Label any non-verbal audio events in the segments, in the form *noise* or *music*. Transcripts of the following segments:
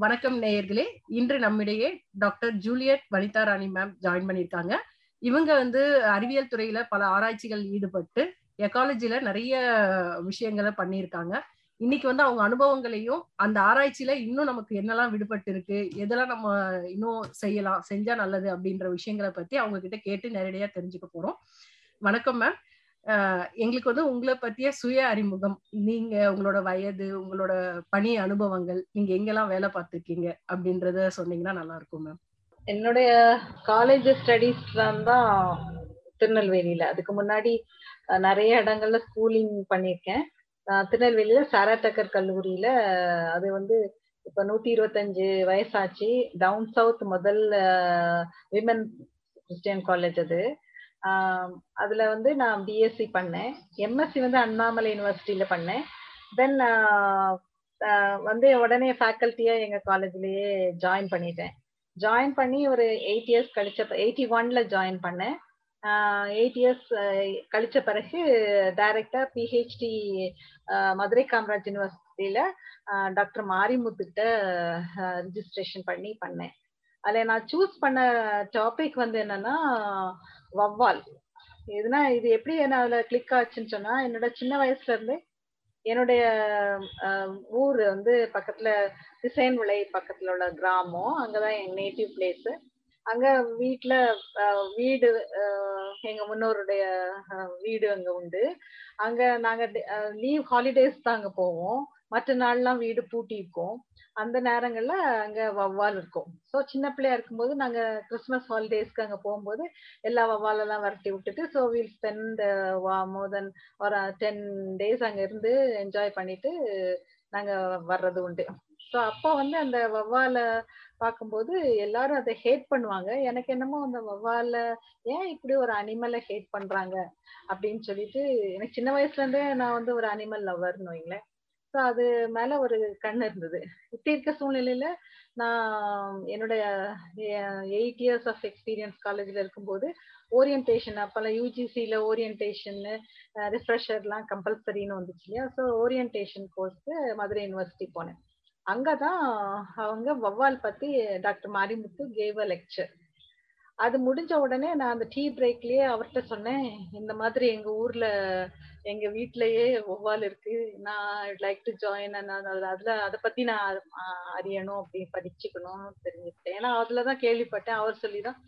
வணக்கம் நேயர்களே. இன்று நம்மிடையே doctor Juliet Vanitha Rani ma'am join பண்ணியிருக்காங்க. இவங்க வந்து அறிவியல் துறையில பல ஆராய்ச்சிகள் ஈடுபட்டு எக்காலஜில நிறைய விஷயங்களை பண்ணியிருக்காங்க. இன்னைக்கு வந்து அவங்க அனுபவங்களையும் அந்த ஆராய்ச்சியில இன்னும் நமக்கு என்னெல்லாம் விடுபட்டு இருக்கு எதெல்லாம் நம்ம இன்னும் செய்யலாம் செஞ்சா நல்லது அப்படின்ற விஷயங்களை பத்தி அவங்க கிட்ட கேட்டு நேரடியா தெரிஞ்சுக்க போறோம். வணக்கம் மேம். எங்களுக்கு வந்து உங்களை பத்திய சுய அறிமுகம். நீங்க உங்களோட வயது உங்களோட பணி அனுபவங்கள் நீங்க எங்கெல்லாம் வேலை பார்த்துருக்கீங்க அப்படின்றத சொன்னீங்கன்னா நல்லா இருக்கும் மேம் என்னுடைய காலேஜ் ஸ்டடீஸ் தான் திருநெல்வேலியில. அதுக்கு முன்னாடி நிறைய இடங்கள்ல ஸ்கூலிங் பண்ணியிருக்கேன். திருநெல்வேலியில சாரா டக்கர் கல்லூரியில அது வந்து இப்ப நூத்தி இருபத்தஞ்சு வயசாச்சு. டவுன் சவுத் முதல் விமன் கிறிஸ்டியன் காலேஜ் அது. அதுல வந்து நான் பிஎஸ்சி பண்ணேன். எம்எஸ்சி வந்து அண்ணாமலை யூனிவர்சிட்டியில பண்ணேன். தென் வந்து உடனே ஃபேக்கல்ட்டியா எங்க காலேஜ்லயே ஜாயின் பண்ணிட்டேன். ஜாயின் பண்ணி ஒரு எயிட் இயர்ஸ் கழிச்ச எயிட்டி ஒன்ல ஜாயின் பண்ணேன் எயிட் இயர்ஸ் கழிச்ச பிறகு டைரக்டா பிஹெச்டி மதுரை காமராஜ் யூனிவர்சிட்டியில டாக்டர் மாரிமுத்துக்கிட்ட ரிஜிஸ்ட்ரேஷன் பண்ணி பண்ணேன். அதில் நான் சூஸ் பண்ண டாபிக் வந்து என்னன்னா வவ்வால் இதுனா இது எப்படி என்ன அதில் கிளிக் ஆச்சுன்னு சொன்னா என்னோட சின்ன வயசுல இருந்து என்னுடைய ஊர் வந்து பக்கத்துல திசைன் விளை பக்கத்துல உள்ள கிராமம். அங்கதான் என் நேட்டிவ் பிளேஸ் அங்க வீட்டுல வீடு எங்க முன்னோருடைய வீடு அங்க உண்டு. அங்க நாங்க லீவ் ஹாலிடேஸ் தான் அங்க போவோம். மற்ற நாள்லாம் வீடு பூட்டி இருக்கும் அந்த நேரங்கள்ல அங்க வவ்வால் இருக்கும். ஸோ சின்ன பிள்ளையா இருக்கும்போது நாங்க கிறிஸ்மஸ் ஹாலிடேஸ்க்கு அங்க போகும்போது எல்லா வவ்வாலெல்லாம் விரட்டி விட்டுட்டு so we'll spend more then ஒரு டென் டேஸ் அங்க இருந்து என்ஜாய் பண்ணிட்டு நாங்க வர்றது உண்டு. ஸோ அப்போ வந்து அந்த வவ்வால பார்க்கும்போது எல்லாரும் அதை ஹேட் பண்ணுவாங்க. எனக்கு என்னமோ அந்த வவ்வால ஏன் இப்படி ஒரு அனிமலை ஹேட் பண்றாங்க? அப்படின்னு சொல்லிட்டு எனக்கு சின்ன வயசுல இருந்தே நான் வந்து ஒரு அனிமல் லவர்னு வைங்களேன் ஸோ அது மேல ஒரு கண் இருந்தது. இப்படி இருக்க சூழ்நிலையில நான் என்னுடைய எயிட் இயர்ஸ் ஆஃப் எக்ஸ்பீரியன்ஸ் காலேஜ்ல இருக்கும்போது ஓரியன்டேஷன் அப்பெல்லாம் யூஜிசியில ஓரியன்டேஷன் ரிஃப்ரெஷர்லாம் கம்பல்சரின்னு வந்துச்சு இல்லையா? ஸோ ஓரியன்டேஷன் கோர்ஸ்க்கு மதுரை யூனிவர்சிட்டி போனேன். அங்கதான் அவங்க வவ்வால் பத்தி doctor Marimuthu cave a lecture அது முடிஞ்ச உடனே நான் அந்த டீ பிரேக்லயே அவர்கிட்ட சொன்னேன் இந்த மாதிரி எங்க ஊர்ல எங்க வீட்லயே ஒவ்வால் இருக்கு. நான் லைக் டு ஜாயின் அதுல அதை பத்தி நான் அறியணும் அப்படி படிச்சுக்கணும் தெரிஞ்சுக்கிட்டேன். ஏன்னா அதுலதான் கேள்விப்பட்டேன். அவர் சொல்லிதான்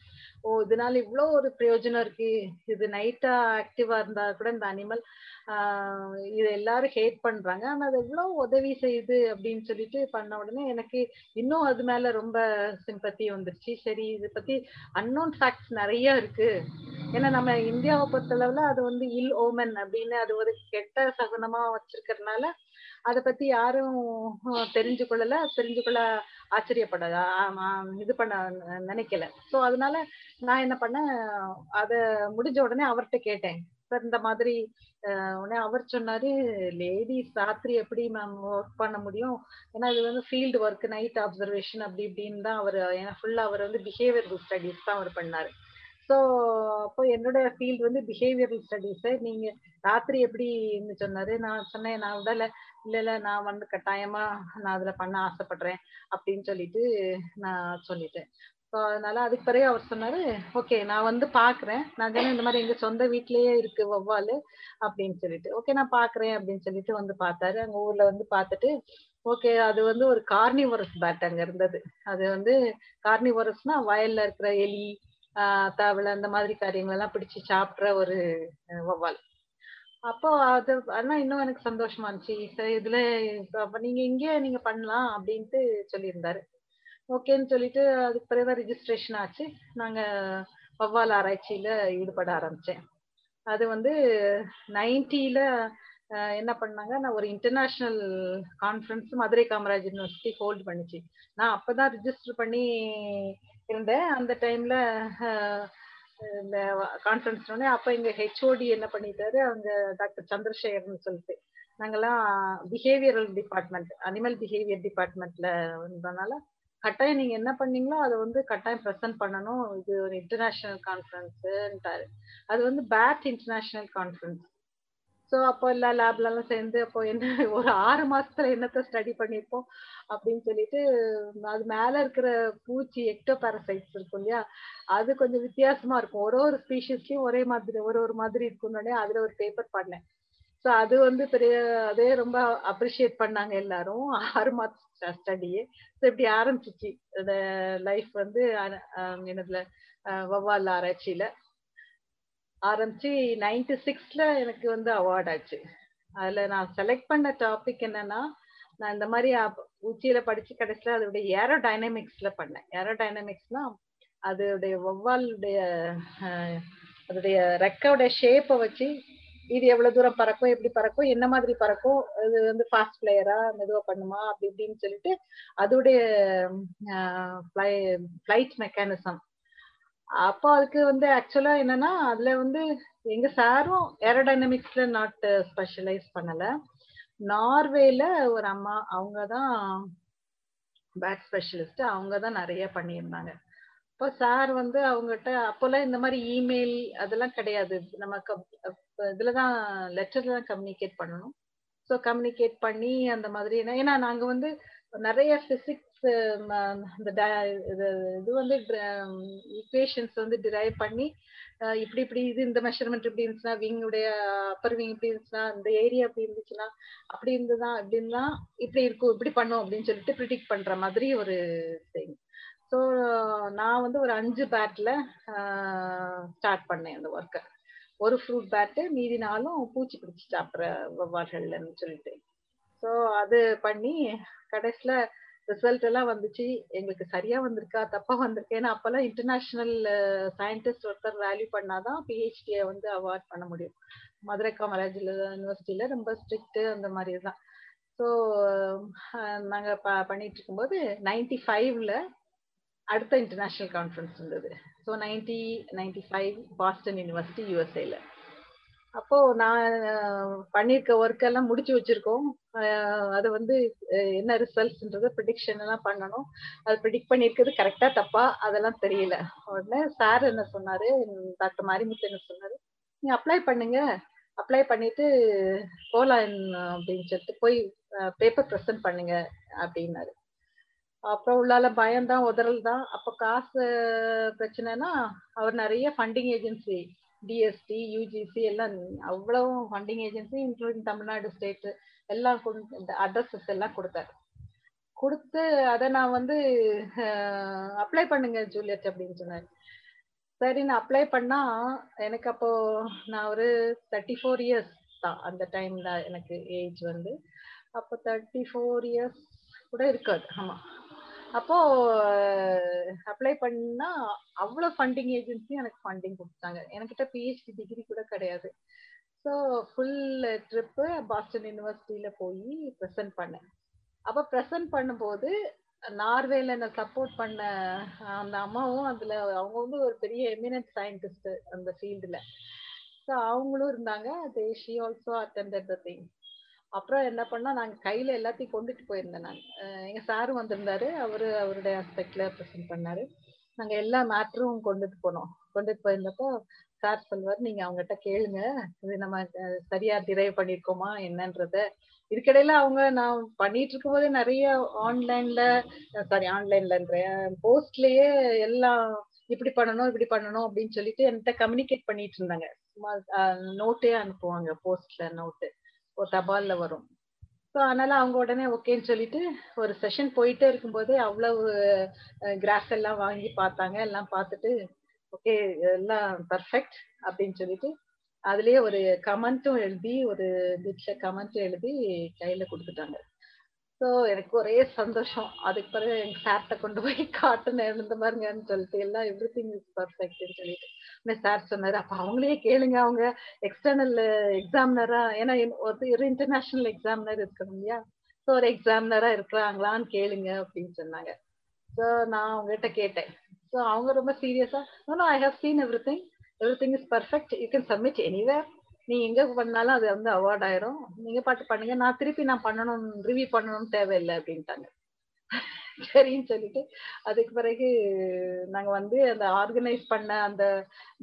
ஓ இதனால இவ்வளோ ஒரு பிரயோஜனம் இருக்கு. இது நைட்டா ஆக்டிவா இருந்தா கூட இந்த அனிமல் ஆஹ் இது எல்லாரும் ஹேட் பண்றாங்க. ஆனா அது எவ்வளவு உதவி செய்யுது? அப்படின்னு சொல்லிட்டு பண்ண உடனே எனக்கு இன்னும் அது மேல ரொம்ப சிம்பத்தி வந்துருச்சு. சரி இதை பத்தி அன்னோன் ஃபேக்ட்ஸ் நிறைய இருக்கு. ஏன்னா நம்ம இந்தியாவை பொறுத்தளவுல அது வந்து இல் ஓமன் அப்படின்னு அது ஒரு கெட்ட சகுனமா வச்சிருக்கிறதுனால அதை பத்தி யாரும் தெரிஞ்சு கொள்ளல தெரிஞ்சு கொள்ள ஆச்சரியப்பட இது பண்ண நினைக்கல. ஸோ அதனால நான் என்ன பண்ணேன் அதை முடிஞ்ச உடனே அவர்கிட்ட கேட்டேன். சார் இந்த மாதிரி உடனே அவர் சொன்னாரு லேடிஸ் ராத்திரி எப்படி மேம் ஒர்க் பண்ண முடியும்? ஏன்னா இது வந்து ஃபீல்டு ஒர்க் நைட் அப்சர்வேஷன் அப்படி இப்படின்னு தான் அவர் ஏன்னா ஃபுல்லா அவர் வந்து பிஹேவியர் ஸ்டடிஸ் தான் அவர் பண்ணாரு. ஸோ அப்போ என்னோட ஃபீல்டு வந்து பிஹேவியரல் ஸ்டடீஸ் நீங்க ராத்திரி எப்படின்னு சொன்னாரு? நான் சொன்னேன் நான் உடல இல்ல இல்ல நான் வந்து கட்டாயமா நான் அதுல பண்ண ஆசைப்படுறேன் அப்படின்னு சொல்லிட்டு நான் சொல்லிட்டேன். ஸோ அதனால அதுக்கு பிறகு அவர் சொன்னாரு ஓகே நான் வந்து பாக்குறேன் நான் தானே இந்த மாதிரி எங்க சொந்த வீட்லயே இருக்கு வவ்வாலு அப்படின்னு சொல்லிட்டு. ஓகே நான் பாக்குறேன் அப்படின்னு சொல்லிட்டு வந்து பார்த்தாரு. அங்க ஊர்ல வந்து பார்த்துட்டு ஓகே அது வந்து ஒரு கார்னிவரஸ் பேட் அங்க இருந்தது. அது வந்து கார்னிவரஸ்னா வயல்ல இருக்கிற எலி ஆஹ் தவளை அந்த மாதிரி காரியங்கள் எல்லாம் பிடிச்சு சாப்பிட்ற ஒரு வவ்வால் அப்போ அது ஆனா இன்னும் எனக்கு சந்தோஷமா இருந்துச்சு. இதுல நீங்க இங்கே நீங்க பண்ணலாம் அப்படின்ட்டு சொல்லியிருந்தாரு. ஓகேன்னு சொல்லிட்டு அதுக்கு பிறகு ரிஜிஸ்ட்ரேஷன் ஆச்சு. நாங்க வவ்வால் ஆராய்ச்சியில ஈடுபட ஆரம்பிச்சேன். அது வந்து நைன்டில என்ன பண்ணாங்க நான் ஒரு international conference Madurai Kamaraj university hold பண்ணிச்சு. நான் அப்பதான் ரிஜிஸ்டர் பண்ணி இருந்தேன். அந்த டைம்ல இந்த கான்ஃபரன்ஸ் அப்ப எங்க ஹெச்ஓடி என்ன பண்ணிட்டாரு? அவங்க டாக்டர் சந்திரசேகர்னு சொல்லிட்டு. நாங்கெல்லாம் பிஹேவியரல் டிபார்ட்மெண்ட் அனிமல் பிஹேவியர் டிபார்ட்மெண்ட்ல இருந்ததுனால கட்டாயம் நீங்க என்ன பண்ணீங்களோ அதை வந்து கட்டாயம் ப்ரெசென்ட் பண்ணணும். இது ஒரு இன்டர்நேஷனல் கான்ஃபரன்ஸ்ன்ட்டாரு அது வந்து பேட் இன்டர்நேஷனல் கான்ஃபரன்ஸ் ஸோ அப்போ எல்லா லேப்லலாம் சேர்ந்து அப்போ என்ன ஒரு ஆறு மாசத்துல என்னத்த ஸ்டடி பண்ணியிருப்போம் அப்படின்னு சொல்லிட்டு அது மேல இருக்கிற பூச்சி எக்டோ பேரசைட்ஸ் இருக்கும் இல்லையா? அது கொஞ்சம் வித்தியாசமா இருக்கும். ஒரு ஒரு ஸ்பீஷிஸ்லயும் ஒரே மாதிரி ஒரு ஒரு மாதிரி இருக்கும்னு அதுல ஒரு பேப்பர் பண்ணேன். ஸோ அது வந்து பெரிய அதே ரொம்ப அப்ரிஷியேட் பண்ணாங்க எல்லாரும். ஆறு மாத ஸ்டடியே ஸோ இப்படி ஆரம்பிச்சிச்சு. இந்த லைஃப் வந்து என்னதுல வவ்வால் ஆராய்ச்சியில. ஆரம்பிச்சு நைன்டி சிக்ஸ்ல எனக்கு வந்து அவார்ட் ஆச்சு. அதுல நான் செலக்ட் பண்ண டாபிக் என்னன்னா நான் இந்த மாதிரி உச்சியில படிச்சு கடைசியில அதோடைய ஏரோ டைனமிக்ஸ்ல பண்ணேன். ஏரோ டைனமிக்ஸ்னா அதோடைய வவ்வாலுடைய அதோடைய ரெக்கோட ஷேப்பை வச்சு இது எவ்வளவு தூரம் பறக்கும் எப்படி பறக்கும் என்ன மாதிரி பறக்கும் இது வந்து ஃபாஸ்ட் பிளேயரா மெதுவா பண்ணுமா அப்படி இப்படின்னு சொல்லிட்டு அதோடைய ஃபிளைட் மெக்கானிசம் அப்போ அதுக்கு வந்து ஆக்சுவலா என்னன்னா அதுல வந்து எங்க சாரும் ஏரோடைனமிக்ஸ்ல நாட் ஸ்பெஷலைஸ் பண்ணல. நார்வேல ஒரு அம்மா அவங்க தான் பேக் ஸ்பெஷலிஸ்ட் அவங்க தான் நிறைய பண்ணியிருந்தாங்க. இப்போ சார் வந்து அவங்ககிட்ட அப்போல்லாம் இந்த மாதிரி இமெயில் அதெல்லாம் கிடையாது. நம்ம இதுல தான் லெட்டர்ல தான் கம்யூனிகேட் பண்ணணும். ஸோ கம்யூனிகேட் பண்ணி அந்த மாதிரி ஏன்னா நாங்கள் வந்து நிறைய பிசிக்ஸ் இது வந்து um, ஈக்குவேஷன்ஸ் வந்து டிரைவ் பண்ணி இப்படி இப்படி இது இந்த மெஷர்மெண்ட் இப்படி இருந்துச்சுன்னா விங்குடைய அப்பர் விங் இப்படி இருந்துச்சுன்னா இந்த ஏரியா இப்படி இருந்துச்சுன்னா அப்படி இருந்துதான் அப்படின்னா இப்படி இருக்கும் இப்படி பண்ணும் அப்படின்னு சொல்லிட்டு ப்ரிடிக்ட் பண்ற மாதிரி ஒரு திங் ஸோ நான் வந்து ஒரு அஞ்சு பேட்ல ஸ்டார்ட் பண்ணேன் அந்த ஒர்க்கை ஒரு ஃப்ரூட் பேட்டு மீதி நாளும் பூச்சி பிடிச்சி சாப்பிட்ற வவ்வால்கள்னு சொல்லிட்டு. ஸோ அது பண்ணி கடைசியில் ரிசல்ட் எல்லாம் வந்துச்சு. எங்களுக்கு சரியா வந்திருக்கா தப்பா வந்திருக்கா ஏன்னா அப்பெல்லாம் இன்டர்நேஷனல் சயின்டிஸ்ட் ஒருத்தர் வேல்யூ பண்ணாதான் பிஹெச்டியை வந்து அவார்ட் பண்ண முடியும். மதுரை காமராஜ் யூனிவர்சிட்டியில ரொம்ப ஸ்ட்ரிக்ட் அந்த மாதிரி தான். ஸோ நாங்க பண்ணிட்டு இருக்கும்போது நைன்டி ஃபைவ்ல அடுத்த இன்டர்நேஷனல் கான்ஃபரன்ஸ் இருந்தது. So ninety ninety five Boston university யூஎஸ்ஏல அப்போ நான் பண்ணியிருக்க ஒர்க் எல்லாம் முடிச்சு வச்சிருக்கோம். அது வந்து என்ன ரிசல்ட்ஸ்ன்றது ப்ரிடிக்ஷன் எல்லாம் பண்ணணும். அது ப்ரிடிக்ட் பண்ணியிருக்கிறது கரெக்டா தப்பா? அதெல்லாம் தெரியல. உடனே சார் என்ன சொன்னாரு? டாக்டர் மாரிமுத்து என்ன சொன்னாரு? நீங்க அப்ளை பண்ணுங்க. அப்ளை பண்ணிட்டு போலாம் அப்படின்னு சொல்லிட்டு போய் பேப்பர் ப்ரெசென்ட் பண்ணுங்க அப்படின்னாரு. அப்புறம் உள்ளால பயம்தான் உதறல் தான் அப்போ காசு பிரச்சனைனா அவர் நிறைய ஃபண்டிங் ஏஜென்சி டிஎஸ்டி யூஜிசி எல்லாம் அவ்வளவு funding agency including Tamil Nadu state எல்லாம் அட்ரஸஸ் எல்லாம் கொடுத்தாரு. கொடுத்து அதை நான் வந்து அப்ளை பண்ணுங்க ஜூலியட் அப்படின்னு சொன்னார். சரி நான் அப்ளை பண்ணா எனக்கு அப்போ நான் ஒரு தேர்ட்டி ஃபோர் இயர்ஸ் தான் அந்த டைம்ல எனக்கு ஏஜ் வந்து. அப்போ தேர்ட்டி ஃபோர் இயர்ஸ் கூட இருக்காது. ஆமா. அப்போ அப்ளை பண்ணா அவ்வளோ ஃபண்டிங் ஏஜென்சி எனக்கு ஃபண்டிங் கொடுத்தாங்க. என்கிட்ட பிஹெச்டி டிகிரி கூட கிடையாது. ஸோ ஃபுல் ட்ரிப்பு பாஸ்டன் யூனிவர்சிட்டியில போய் ப்ரெசென்ட் பண்ணேன். அப்போ ப்ரெசென்ட் பண்ணும்போது நார்வேல என்ன சப்போர்ட் பண்ண அந்த அம்மாவும் அதுல அவங்க வந்து ஒரு பெரிய எமினன்ட் சயின்டிஸ்ட் அந்த ஃபீல்டுல ஸோ அவங்களும் இருந்தாங்க. They she also attended the thing அப்புறம் என்ன பண்ணா நாங்க கையில எல்லாத்தையும் கொண்டுட்டு போயிருந்தேன் நான். எங்க சாரும் வந்திருந்தாரு. அவரு அவருடைய ஆஸ்பெக்ட்ல ப்ரெசென்ட் பண்ணாரு. நாங்க எல்லா மேட்டரும் கொண்டுட்டு போனோம். கொண்டுட்டு போயிருந்தப்போ சார் சொல்வார் நீங்க அவங்ககிட்ட கேளுங்க. இது நம்ம சரியா டிரைவ் பண்ணிருக்கோமா? என்னன்றத. இதுக்கிடையில அவங்க நான் பண்ணிட்டு இருக்கும் போதே நிறைய ஆன்லைன்ல சாரி ஆன்லைன்லன்ற போஸ்ட்லயே எல்லாம் இப்படி பண்ணணும் இப்படி பண்ணணும் அப்படின்னு சொல்லிட்டு என்கிட்ட கம்யூனிகேட் பண்ணிட்டு இருந்தாங்க. சும்மா நோட்டே அனுப்புவாங்க போஸ்ட்ல நோட்டு தபால்ல வரும். ஸோ அதனால அவங்க உடனே ஓகேன்னு சொல்லிட்டு ஒரு செஷன் போயிட்டே இருக்கும்போதே அவ்வளவு கிராஃப் எல்லாம் வாங்கி பார்த்தாங்க. எல்லாம் பார்த்துட்டு ஓகே எல்லாம் பர்ஃபெக்ட் அப்படின்னு சொல்லிட்டு அதுலயே ஒரு கமெண்ட்டும் எழுதி ஒரு டிப்ல கமெண்ட்டும் எழுதி கையில கொடுத்துட்டாங்க. ஸோ எனக்கு ஒரே சந்தோஷம். அதுக்கு பிறகு எங்க சார்ட்ட கொண்டு போய் காட்டுனேன். இந்த மாதிரிங்கன்னு சொல்லிட்டு எல்லாம் எவ்ரி திங் இஸ் பர்ஃபெக்ட்னு சொல்லிட்டு. சார் சொன்னாரு அப்ப அவங்களே கேளுங்க. அவங்க எக்ஸ்டர்னல் எக்ஸாமினரா ஏன்னா ஒரு இன்டர்நேஷனல் எக்ஸாமினர் இருக்கணும் இல்லையா? ஸோ ஒரு எக்ஸாமினரா இருக்கிறாங்களான்னு கேளுங்க அப்படின்னு சொன்னாங்க. ஸோ நான் அவங்ககிட்ட கேட்டேன். ஸோ அவங்க ரொம்ப சீரியஸா I have seen everything everything is perfect you can submit anywhere நீ எங்க பண்ணாலும் அது வந்து அவார்ட் ஆயிரும். நீங்க பாட்டு பண்ணுங்க. நான் திருப்பி நான் பண்ணணும் ரிவ்யூ பண்ணணும் தேவையில்லை அப்படின்ட்டாங்க. சரின்னு சொல்லிட்டு அதுக்கு பிறகு நாங்க வந்து அந்த ஆர்கனைஸ் பண்ண அந்த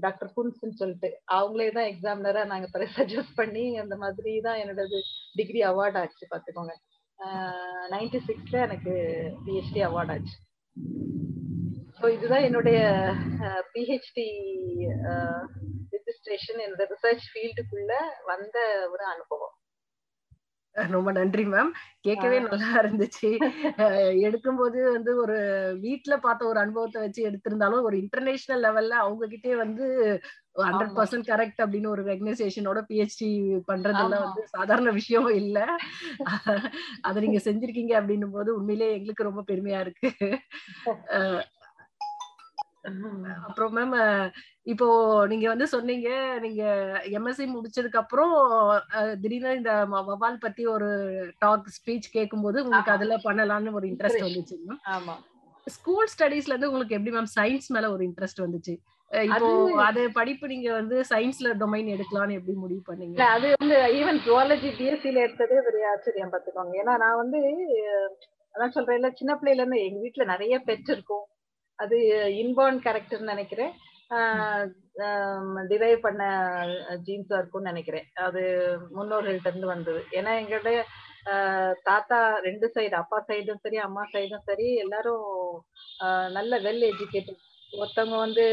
டாக்டர் குன்ஸ்ன்னு சொல்லிட்டு அவங்களே தான் எக்ஸாமினரா நாங்க பிறகு சஜஸ்ட் பண்ணி அந்த மாதிரி தான் என்னோடது டிகிரி அவார்ட் ஆச்சு பாத்துக்கோங்க நைன்டி சிக்ஸ்ல எனக்கு பிஹெச்டி அவார்ட் ஆச்சு. ஸோ இதுதான் என்னுடைய பிஹெச்டி ரிஜிஸ்ட்ரேஷன் என்னோட ரிசர்ச் ஃபீல்டுக்குள்ள வந்த ஒரு அனுபவம். ரொம்ப நன்றி மேம் கேட்கவே நல்லா இருந்துச்சு. எடுக்கும்போது வந்து ஒரு வீட்டுல பார்த்த ஒரு அனுபவத்தை வச்சு எடுத்திருந்தாலும் ஒரு இன்டர்நேஷனல் லெவல்ல அவங்க கிட்டே வந்து ஹண்ட்ரட் பர்சன்ட் கரெக்ட் அப்படின்னு ஒரு ரெகனைசேஷனோட பிஹெச்டி பண்றதுல வந்து சாதாரண விஷயம் இல்ல. அதை நீங்க செஞ்சிருக்கீங்க அப்படின்னும் போது உண்மையிலேயே எங்களுக்கு ரொம்ப பெருமையா இருக்கு. அப்புறம் மேம் இப்போ நீங்க வந்து சொன்னீங்க நீங்க எம்எஸ்சி முடிச்சதுக்கு அப்புறம் திடீர்னு இந்த வவால் பத்தி ஒரு டாக் ஸ்பீச் கேட்கும்போது உங்களுக்கு அதுல பண்ணலாம்னு ஒரு இன்ட்ரெஸ்ட் வந்துச்சு ஆமா. ஸ்கூல் ஸ்டடீஸ்ல இருந்து உங்களுக்கு எப்படி மேம் சயின்ஸ் மேல ஒரு இன்ட்ரெஸ்ட் வந்துச்சு. இப்போ அது படிப்பு நீங்க வந்து சயின்ஸ்ல டொமைன் எடுக்கலாம்னு எப்படி முடிவு பண்ணீங்க? அது வந்து ஈவன் ஜுவாலஜி பிஎஸ்சில எடுத்ததே பெரிய ஆச்சரியம் பார்த்துக்கோங்க ஏன்னா நான் வந்து அதான் சொல்றேன் சின்ன பிள்ளையில இருந்து எங்க வீட்டுல நிறைய பெட் இருக்கும். அது இன்பார்ன் கேரக்டர்னு நினைக்கிறேன். டிரைவ் பண்ண ஜீன்ஸா இருக்கும்னு நினைக்கிறேன். அது முன்னோர்கள்ட்ட இருந்து வந்தது. ஏன்னா எங்களுடைய தாத்தா ரெண்டு சைடு அப்பா சைடும் சரி அம்மா சைடும் சரி எல்லாரும் நல்ல வெல் எஜுகேட்டட் ஒருத்தவங்க வந்து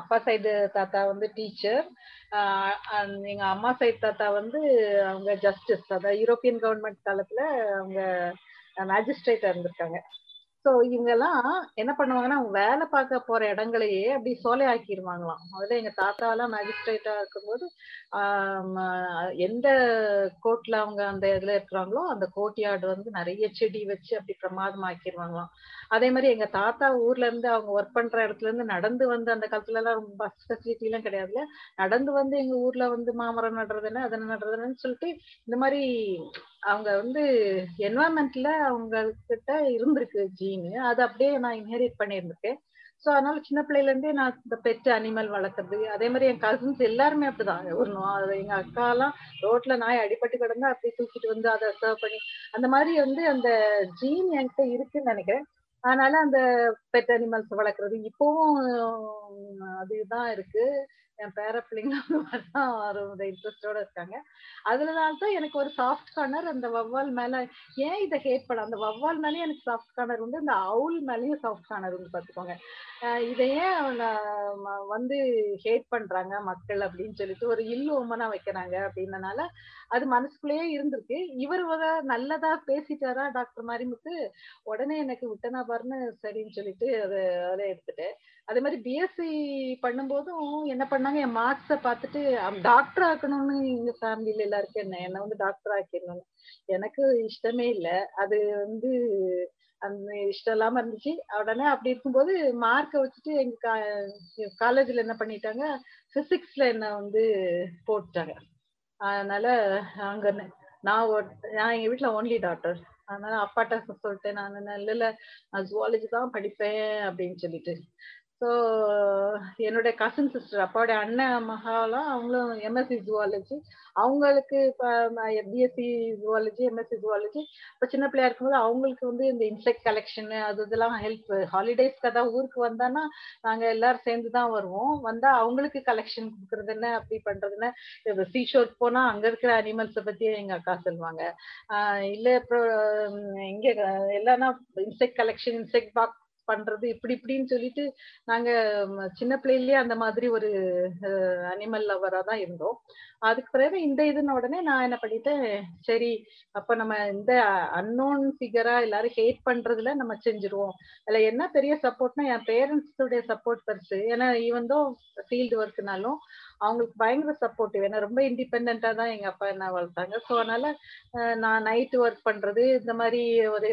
அப்பா சைடு தாத்தா வந்து டீச்சர் எங்க அம்மா சைடு தாத்தா வந்து அவங்க ஜஸ்டிஸ் அதாவது யூரோப்பியன் கவர்மெண்ட் காலத்துல அவங்க மேஜிஸ்ட்ரேட்டா இருந்திருக்காங்க. இப்போ இவங்க எல்லாம் என்ன பண்ணுவாங்கன்னா அவங்க வேலை பார்க்க போற இடங்களையே அப்படி சோலை ஆக்கிடுவாங்களாம் அதுல எங்க தாத்தா எல்லாம் மேஜிஸ்ட்ரேட்டா இருக்கும்போது எந்த கோர்ட்ல அவங்க அந்த இதுல இருக்கிறாங்களோ அந்த கோர்ட்யார்டு வந்து நிறைய செடி வச்சு அப்படி பிரமாதம் ஆக்கிடுவாங்களாம் அதே மாதிரி எங்க தாத்தா ஊர்ல இருந்து அவங்க ஒர்க் பண்ற இடத்துல இருந்து நடந்து வந்து அந்த காலத்துல எல்லாம் பஸ் ஃபெசிலிட்டி எல்லாம் கிடையாதுல நடந்து வந்து எங்க ஊர்ல வந்து மாமரம் நடுறதுன்னு அதனை நடுறதுன்னு சொல்லிட்டு இந்த மாதிரி அவங்க வந்து என்வரன்மெண்ட்ல அவங்க கிட்ட இருந்திருக்கு ஜீனு அது அப்படியே நான் இன்ஹெரிட் பண்ணியிருந்திருக்கேன். ஸோ அதனால சின்ன பிள்ளையில இருந்தே நான் இந்த பெட் அனிமல் வளர்க்குறது அதே மாதிரி என் கசின்ஸ் எல்லாருமே அப்படிதான். ஒரு எங்க அக்கா எல்லாம் ரோட்ல நாய் அடிபட்டு கிடந்தா அப்படி தூக்கிட்டு வந்து அதை சர்வ் பண்ணி அந்த மாதிரி வந்து அந்த ஜீன் என்கிட்ட இருக்குன்னு நினைக்கிறேன். அதனால அந்த பெட் அனிமல்ஸ் வளர்க்குறது இப்பவும் அதுதான் இருக்கு. என் பேர பிள்ளைங்க இன்ட்ரெஸ்டோட இருக்காங்க. அதுலனால தான் எனக்கு ஒரு சாஃப்ட் கார்னர் அந்த வவ்வால் மேல ஏன் இதை ஹேட் பண்ண அந்த வவ்வால் மேலேயும் எனக்கு சாஃப்ட் கார்னர் உண்டு அந்த அவுல் மேலேயும் சாஃப்ட் கார்னர் உண்டு பார்த்துக்கோங்க. இதை ஏன் வந்து ஹேட் பண்றாங்க மக்கள் அப்படின்னு சொல்லிட்டு ஒரு இல்லு உமனா வைக்கிறாங்க அப்படின்னனால அது மனசுக்குள்ளேயே இருந்திருக்கு. இவர் நல்லதா பேசிட்டாரா டாக்டர் மாரிமுத்து உடனே எனக்கு விட்டனா பாருன்னு சரின்னு சொல்லிட்டு அதை அதை எடுத்துட்டேன் அதே மாதிரி பிஎஸ்சி பண்ணும்போதும் என்ன பண்ணாங்க? என் மார்க்ஸை பார்த்துட்டு டாக்டர் ஆக்கணும்னு எங்க ஃபேமிலியில எல்லாருக்கும் என்ன? என்ன வந்து டாக்டர் ஆக்கிடணும்னு. எனக்கு இஷ்டமே இல்லை. அது வந்து அந்த இஷ்டம் இல்லாம இருந்துச்சு. உடனே அப்படி இருக்கும்போது மார்க்கை வச்சுட்டு எங்க காலேஜ்ல என்ன பண்ணிட்டாங்க? பிசிக்ஸ்ல என்ன வந்து போட்டுட்டாங்க. அதனால அங்க நான் நான் எங்க வீட்டுல ஒன்லி டாக்டர் அதனால அப்பாட்ட சொல்லிட்டேன். நான் இல்ல இல்ல நான் ஜுவாலஜி தான் படிப்பேன். அப்படின்னு சொல்லிட்டு. ஸோ என்னுடைய கசின் சிஸ்டர் அப்பாவுடைய அண்ணன் மகாலாம் அவங்களும் எம்எஸ்சி ஜுவாலஜி அவங்களுக்கு இப்போ பிஎஸ்சி ஜுவாலஜி எம்எஸ்சி ஜுவாலஜி இப்போ சின்ன பிள்ளையா இருக்கும்போது அவங்களுக்கு வந்து இந்த இன்செக்ட் கலெக்ஷன் அது இதெல்லாம் ஹெல்ப் ஹாலிடேஸ்க்கு அதான் ஊருக்கு வந்தான்னா நாங்கள் எல்லாரும் சேர்ந்து தான் வருவோம். வந்தா அவங்களுக்கு கலெக்ஷன் கொடுக்குறது என்ன அப்படி பண்றதுன்னு இப்போ சீஷோருக்கு போனால் அங்க இருக்கிற அனிமல்ஸை பத்தி எங்க அக்கா சொல்லுவாங்க. இல்லை அப்புறம் இங்கே எல்லாம்னா இன்செக்ட் கலெக்ஷன் இன்செக்ட் பாக்ஸ் பண்றது இப்படி இப்படின்னு சொல்லிட்டு நாங்க சின்ன பிள்ளையிலேயே அந்த மாதிரி ஒரு அனிமல் லவரா தான் இருந்தோம். அதுக்கு பிறகு இந்த இதுன உடனே நான் என்ன பண்ணிட்டேன் சரி அப்ப நம்ம இந்த அன்னோன் ஃபிகரா எல்லாரும் ஹேட் பண்றதுல நம்ம செஞ்சிருவோம். அதுல என்ன பெரிய சப்போர்ட்னா என் பேரண்ட்ஸுடைய சப்போர்ட் பெருசு. ஏன்னா ஈவன் தோ ஃபீல்டு ஒர்க்னாலும் அவங்களுக்கு பயங்கர சப்போர்ட்டிவ் ஏன்னா ரொம்ப இண்டிபெண்டா தான் எங்க அப்பா என்ன வளர்த்தாங்க. ஸோ அதனால நான் நைட்டு ஒர்க் பண்றது இந்த மாதிரி ஒரு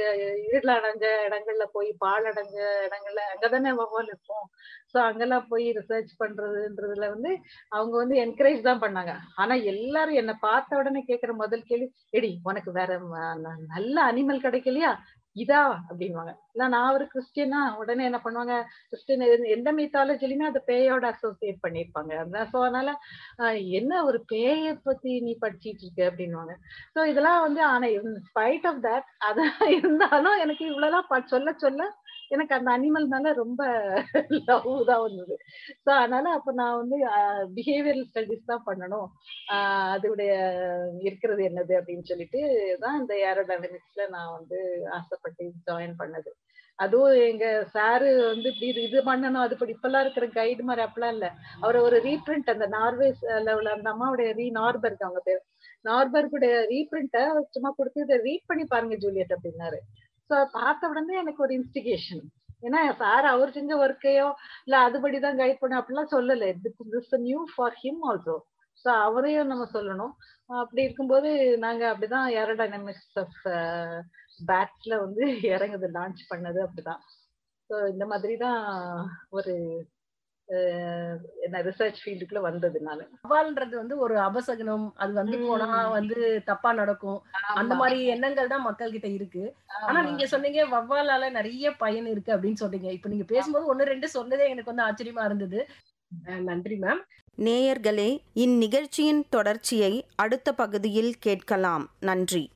இருள் அடைஞ்ச இடங்கள்ல போய் பால் அடைஞ்ச இடங்கள்ல அங்கதானே வவ்வால் இருப்போம். ஸோ அங்கெல்லாம் போய் ரிசர்ச் பண்றதுன்றதுல வந்து அவங்க வந்து என்கரேஜ் தான் பண்ணாங்க. ஆனா எல்லாரும் என்னை பார்த்த உடனே கேட்கிற முதல் கேள்வி எடி உனக்கு வேற நல்ல அனிமல் கிடைக்கலையா? இதா அப்படின்வாங்க ஏன்னா நான் ஒரு கிறிஸ்டியனா உடனே என்ன பண்ணுவாங்க கிறிஸ்டியன் எந்த மீத்தாலஜிலுமே அந்த பேயோட அசோசியேட் பண்ணியிருப்பாங்க. ஸோ அதனால என்ன ஒரு பேயை பத்தி நீ படிச்சிட்டு இருக்க அப்படின்வாங்க ஸோ இதெல்லாம் வந்து ஆனா ஸ்பைட் ஆஃப் தட் அதான் *laughs* இருந்தாலும் எனக்கு இவ்வளவுலாம் ப- சொல்ல சொல்ல எனக்கு அந்த அனிமல் மேல ரொம்ப லவ் தான் வந்தது. ஸோ அதனால அப்ப நான் வந்து பிஹேவியரல் ஸ்டடிஸ் தான் பண்ணணும். ஆஹ் அதோடைய இருக்கிறது என்னது அப்படின்னு சொல்லிட்டு தான் இந்த ஏரோடைனமிக்ஸ்ல நான் வந்து ஆசைப்பட்டு ஜாயின் பண்ணது. அதுவும் எங்க சாரு வந்து இப்படி இது- இது பண்ணணும் அது படி இப்பெல்லாம் இருக்கிற கைடு மாதிரி அப்பெல்லாம் இல்ல. அவர் ஒரு ரீப்ரிண்ட் அந்த நார்வேஸ் லெவல அந்த அம்மாவுடைய ரீ நார்பர்க் அவங்க பேர். நார்பர்க்குடைய ரீப்ரிண்ட்டை சும்மா கொடுத்து இதை ரீட் பண்ணி பாருங்க ஜூலியட் அப்படின்னாரு. ஸோ பார்த்த உடனே எனக்கு ஒரு இன்ஸ்டிகேஷன் ஏன்னா சார் அவர் செஞ்ச ஒர்க்கையோ இல்ல அதுபடிதான் கைட் பண்ண அப்படிலாம் சொல்லல. This new for him also so அவரையும் நம்ம சொல்லணும். அப்படி இருக்கும்போது நாங்க அப்படிதான் ஏரோடைனமிக்ஸ் ஆஃப் பேட்ஸ்ல வந்து இறங்குது லான்ச் பண்ணது அப்படிதான். ஸோ இந்த மாதிரி தான் ஒரு என்ன ரிசர்ச் ஃபீல்டுக்குள்ள வந்தது நான் சவால்ன்றது வந்து ஒரு அபசகனம். அது வந்து போனா வந்து தப்பா நடக்கும். அந்த மாதிரி எண்ணங்கள் தான் மக்கள் கிட்ட இருக்கு. ஆனா நீங்க சொன்னீங்க வவ்வாலால நிறைய பயன் இருக்கு அப்படின்னு சொன்னீங்க இப்ப நீங்க பேசும்போது ஒண்ணு ரெண்டு சொன்னதே எனக்கு வந்து ஆச்சரியமா இருந்தது. நன்றி மேம் நேயர்களே இந்நிகழ்ச்சியின் தொடர்ச்சியை அடுத்த பகுதியில் கேட்கலாம். நன்றி.